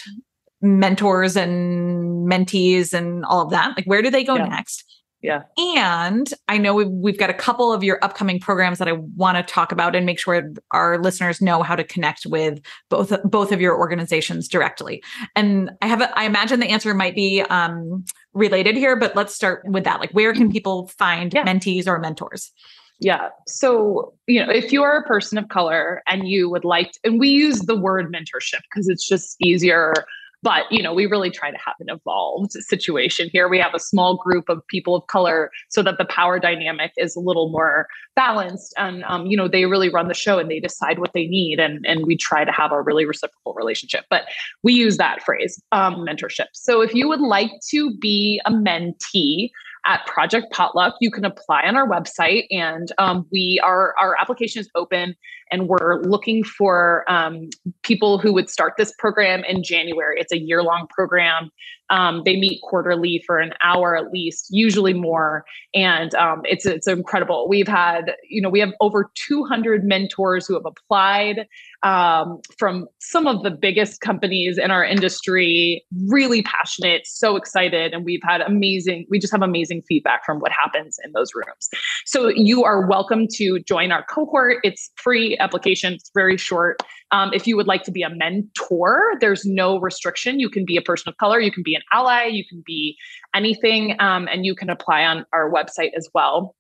mentors and mentees and all of that? Like where do they go yeah. next? Yeah. And I know we've, we've got a couple of your upcoming programs that I want to talk about and make sure our listeners know how to connect with both both of your organizations directly. And I have a, I imagine the answer might be um, related here, but let's start with that. Like where can people find yeah. mentees or mentors? Yeah. So, you know, if you are a person of color and you would like, to, and we use the word mentorship because it's just easier but, you know, we really try to have an evolved situation here. We have a small group of people of color so that the power dynamic is a little more balanced. And, um, you know, they really run the show and they decide what they need. And, and we try to have a really reciprocal relationship. But we use that phrase, um, mentorship. So if you would like to be a mentee, at Project Potluck. You can apply on our website, and um, we are our application is open, and we're looking for um, people who would start this program in January. It's a year long program. Um, they meet quarterly for an hour at least, usually more, and um, it's it's incredible. We've had you know we have over 200 mentors who have applied um, from some of the biggest companies in our industry, really passionate, so excited. And we've had amazing, we just have amazing feedback from what happens in those rooms. So you are welcome to join our cohort. It's free application, it's very short. Um, if you would like to be a mentor, there's no restriction. You can be a person of color, you can be an ally, you can be anything, um, and you can apply on our website as well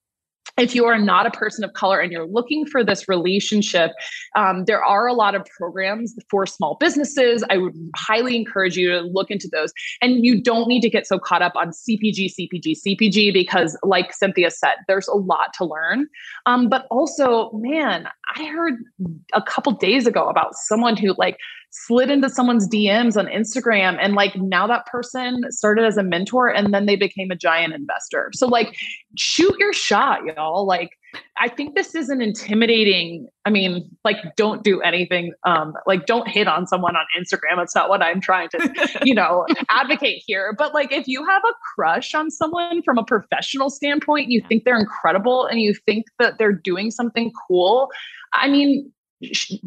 if you are not a person of color and you're looking for this relationship, um, there are a lot of programs for small businesses. I would highly encourage you to look into those. And you don't need to get so caught up on CPG, CPG, CPG, because, like Cynthia said, there's a lot to learn. Um, but also, man, I heard a couple days ago about someone who, like, slid into someone's DMs on Instagram and like now that person started as a mentor and then they became a giant investor. So like shoot your shot, y'all. Like I think this is an intimidating, I mean, like don't do anything um like don't hit on someone on Instagram. That's not what I'm trying to, (laughs) you know, advocate here. But like if you have a crush on someone from a professional standpoint, you think they're incredible and you think that they're doing something cool, I mean,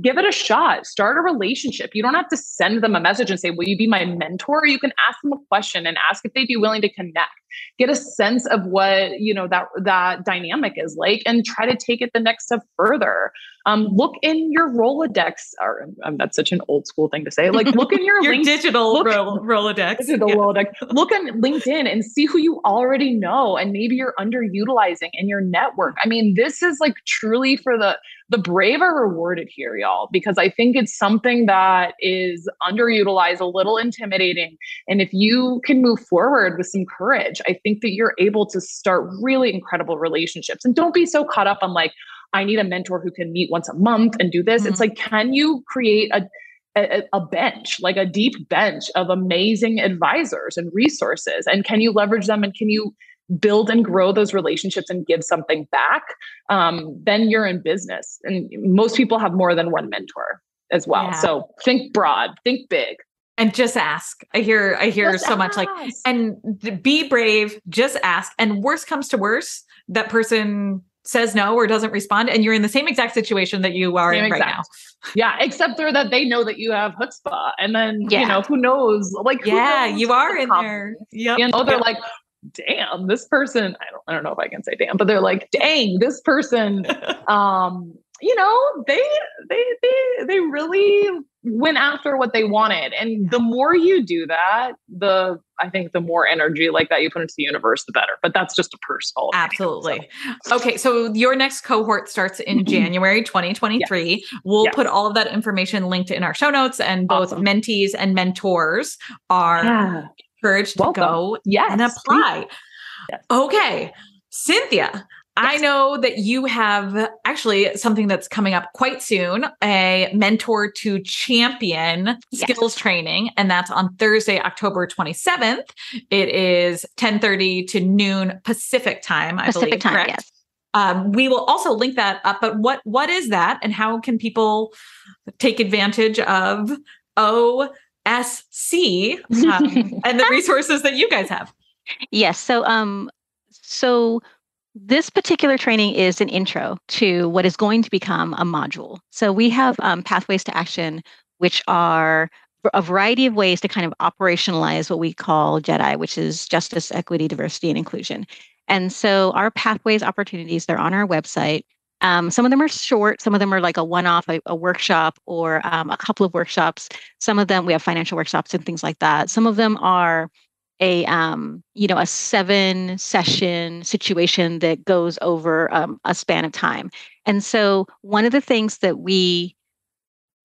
give it a shot. Start a relationship. You don't have to send them a message and say will you be my mentor? You can ask them a question and ask if they'd be willing to connect. Get a sense of what you know that that dynamic is like and try to take it the next step further. Um, look in your rolodex or um, that's such an old school thing to say. Like look in your, (laughs) your digital look, ro- rolodex. Digital yeah. rolodex? (laughs) Look on linkedin and see who you already know and maybe you're underutilizing in your network. I mean this is like truly for the the brave are rewarded here y'all because i think it's something that is underutilized a little intimidating and if you can move forward with some courage I think that you're able to start really incredible relationships. And don't be so caught up on like, I need a mentor who can meet once a month and do this. Mm-hmm. It's like, can you create a, a, a, bench, like a deep bench of amazing advisors and resources? And can you leverage them and can you build and grow those relationships and give something back? Um, then you're in business. And most people have more than one mentor as well. Yeah. So think broad, think big and just ask i hear i hear just so ask. much like and be brave just ask and worst comes to worst that person says no or doesn't respond and you're in the same exact situation that you are same in exact. right now yeah except for that they know that you have chutzpah and then yeah. you know who knows like yeah knows you are in there Yeah, you know they're like damn this person i don't i don't know if i can say damn but they're like dang this person (laughs) um you know, they they they they really went after what they wanted. And the more you do that, the I think the more energy like that you put into the universe, the better. But that's just a personal. Absolutely. Opinion, so. Okay, so your next cohort starts in January 2023. Yes. We'll yes. put all of that information linked in our show notes, and both awesome. mentees and mentors are yeah. Encouraged Welcome. to go yes. and apply. Yes. Okay. Cynthia, I know that you have actually something that's coming up quite soon, a mentor to champion yes. skills training, and that's on Thursday, October 27th. It is 10:30 to noon Pacific time, I Pacific believe, time, correct? Yes. Um, we will also link that up, but what what is that and how can people take advantage of OSC (laughs) um, and the resources that you guys have? Yes. So um so this particular training is an intro to what is going to become a module. So we have um, pathways to action, which are a variety of ways to kind of operationalize what we call JEDI, which is justice, equity, diversity, and inclusion. And so our pathways opportunities, they're on our website. Um, some of them are short, some of them are like a one off, a, a, workshop, or um, a couple of workshops. Some of them, we have financial workshops and things like that. Some of them are a um, you know a seven session situation that goes over um, a span of time and so one of the things that we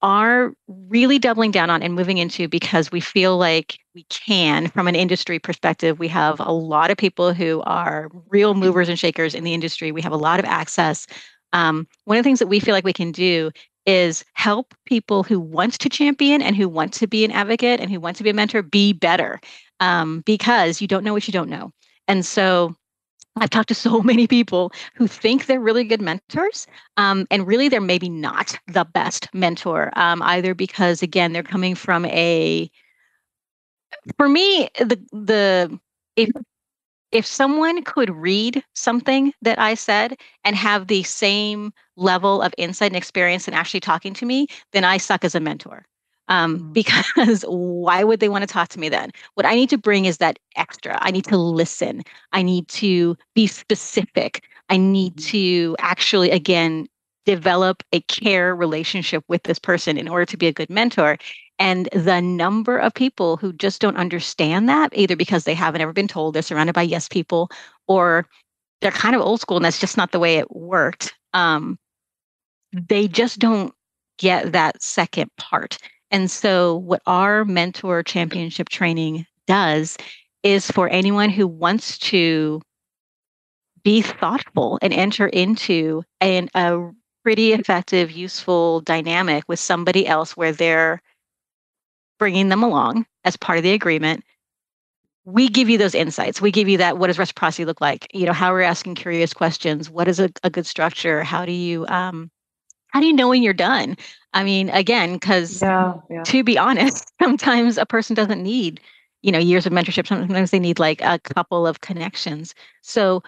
are really doubling down on and moving into because we feel like we can from an industry perspective we have a lot of people who are real movers and shakers in the industry we have a lot of access um, one of the things that we feel like we can do is help people who want to champion and who want to be an advocate and who want to be a mentor be better um, because you don't know what you don't know. And so I've talked to so (laughs) many people who think they're really good mentors, um, and really they're maybe not the best mentor, um, either because again they're coming from a. For me, the the if if someone could read something that I said and have the same level of insight and experience in actually talking to me, then I suck as a mentor um, mm. because (laughs) why would they want to talk to me then? What I need to bring is that extra. I need to listen. I need to be specific. I need mm-hmm. to actually, again, develop a care relationship with this person in order to be a good mentor. And the number of people who just don't understand that, either because they haven't ever been told, they're surrounded by yes people, or they're kind of old school and that's just not the way it worked. Um, they just don't get that second part. And so, what our mentor championship training does is for anyone who wants to be thoughtful and enter into an, a pretty effective, useful dynamic with somebody else where they're bringing them along as part of the agreement. We give you those insights. We give you that. What does reciprocity look like? You know, how are we asking curious questions? What is a, a good structure? How do you um, how do you know when you're done? I mean, again, because yeah, yeah. to be honest, (laughs) sometimes a person doesn't need, you know, years of mentorship. Sometimes they need like a couple of connections. So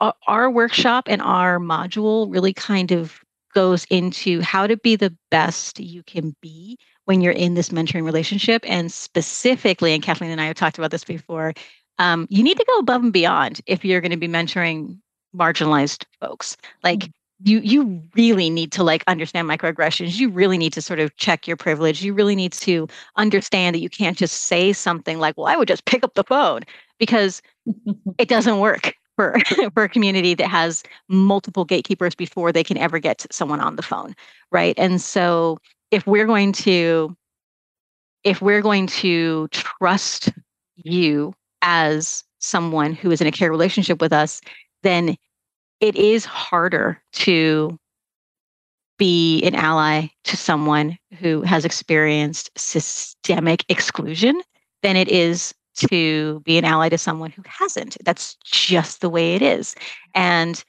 our, our workshop and our module really kind of goes into how to be the best you can be when you're in this mentoring relationship. And specifically, and Kathleen and I have talked about this before, um, you need to go above and beyond if you're going to be mentoring marginalized folks. Like mm-hmm you you really need to like understand microaggressions you really need to sort of check your privilege you really need to understand that you can't just say something like well i would just pick up the phone because (laughs) it doesn't work for (laughs) for a community that has multiple gatekeepers before they can ever get someone on the phone right? And so if we're going to if we're going to trust you as someone who is in a care relationship with us then it is harder to be an ally to someone who has experienced systemic exclusion than it is to be an ally to someone who hasn't. That's just the way it is. And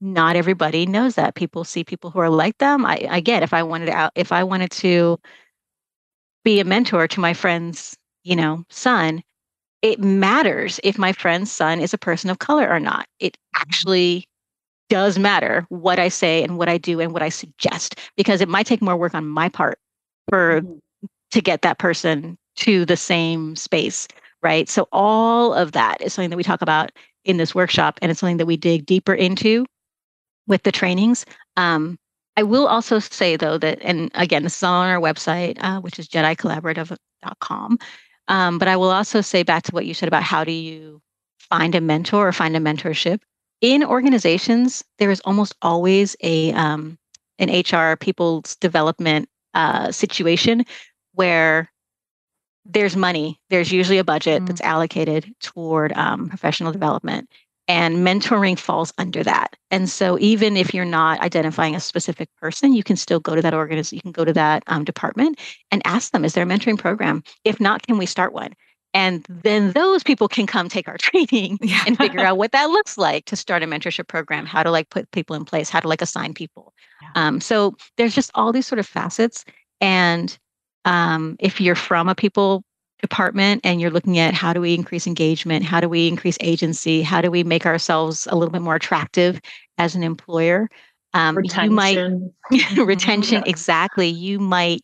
not everybody knows that. People see people who are like them. I, I get if I wanted to if I wanted to be a mentor to my friend's, you know, son, it matters if my friend's son is a person of color or not. It actually does matter what I say and what I do and what I suggest because it might take more work on my part for mm-hmm. to get that person to the same space, right? So all of that is something that we talk about in this workshop and it's something that we dig deeper into with the trainings. Um, I will also say though that, and again, this is all on our website, uh, which is JediCollaborative.com. Um, but I will also say back to what you said about how do you find a mentor or find a mentorship in organizations. There is almost always a um, an HR people's development uh, situation where there's money. There's usually a budget mm. that's allocated toward um, professional development, and mentoring falls under that. And so, even if you're not identifying a specific person, you can still go to that organization, you can go to that um, department and ask them, is there a mentoring program? If not, can we start one? And then those people can come take our (laughs) training yeah. and figure out what that looks like to start a mentorship program, how to like put people in place, how to like assign people. Yeah. Um, so there's just all these sort of facets. And um, if you're from a people department and you're looking at how do we increase engagement how do we increase agency how do we make ourselves a little bit more attractive as an employer um, retention. you might (laughs) retention yeah. exactly you might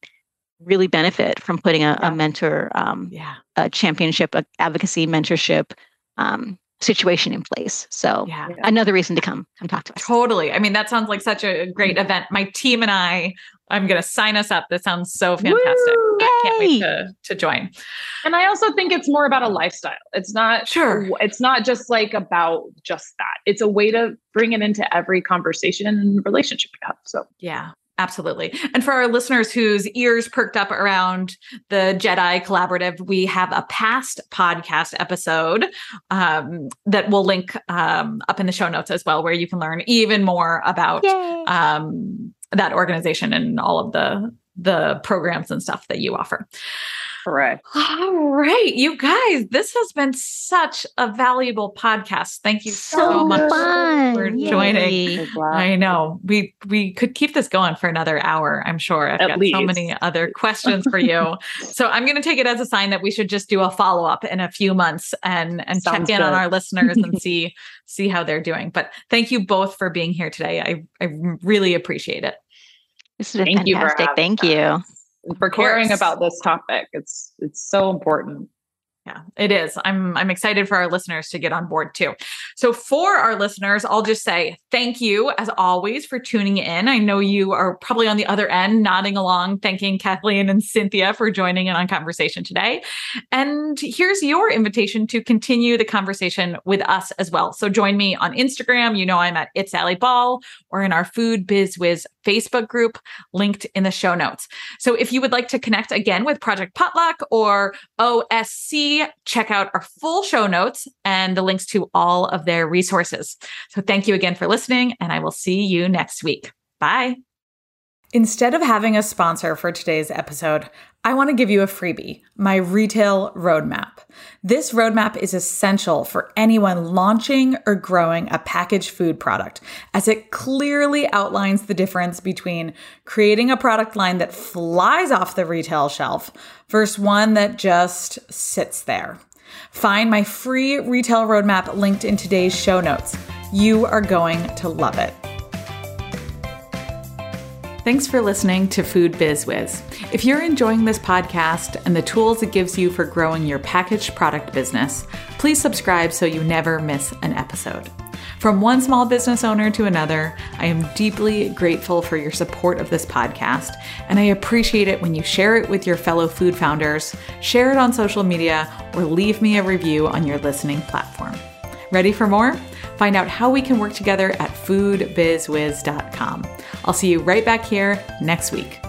really benefit from putting a, yeah. a mentor um, yeah. a championship a advocacy mentorship um, situation in place. So yeah. another reason to come come talk to us. Totally. I mean, that sounds like such a great event. My team and I, I'm going to sign us up. That sounds so fantastic. Woo! I can't wait to, to join. And I also think it's more about a lifestyle. It's not sure. It's not just like about just that. It's a way to bring it into every conversation and relationship you have. So yeah, Absolutely. And for our listeners whose ears perked up around the Jedi Collaborative, we have a past podcast episode um, that we'll link um, up in the show notes as well, where you can learn even more about um, that organization and all of the the programs and stuff that you offer. Correct. All right, you guys, this has been such a valuable podcast. Thank you so, so much fun. for Yay. joining. I know we we could keep this going for another hour. I'm sure. I've At got least. so many other (laughs) questions for you. so I'm going to take it as a sign that we should just do a follow up in a few months and and Sounds check in good. on our listeners and (laughs) see see how they're doing. But thank you both for being here today. I I really appreciate it. This is Thank fantastic. Thank you for caring about this topic. It's it's so important. Yeah, it is. I'm I'm excited for our listeners to get on board too. So for our listeners, I'll just say thank you as always for tuning in. I know you are probably on the other end nodding along, thanking Kathleen and Cynthia for joining in on conversation today. And here's your invitation to continue the conversation with us as well. So join me on Instagram. You know I'm at It's Allie Ball or in our Food Biz Wiz Facebook group linked in the show notes. So if you would like to connect again with Project Potluck or OSC check out our full show notes and the links to all of their resources. So thank you again for listening, and I will see you next week. Bye. Instead of having a sponsor for today's episode, I want to give you a freebie my retail roadmap. This roadmap is essential for anyone launching or growing a packaged food product, as it clearly outlines the difference between creating a product line that flies off the retail shelf versus one that just sits there. Find my free retail roadmap linked in today's show notes. You are going to love it. Thanks for listening to Food Biz Wiz. If you're enjoying this podcast and the tools it gives you for growing your packaged product business, please subscribe so you never miss an episode. From one small business owner to another, I am deeply grateful for your support of this podcast, and I appreciate it when you share it with your fellow food founders, share it on social media, or leave me a review on your listening platform. Ready for more? Find out how we can work together at foodbizwiz.com. I'll see you right back here next week.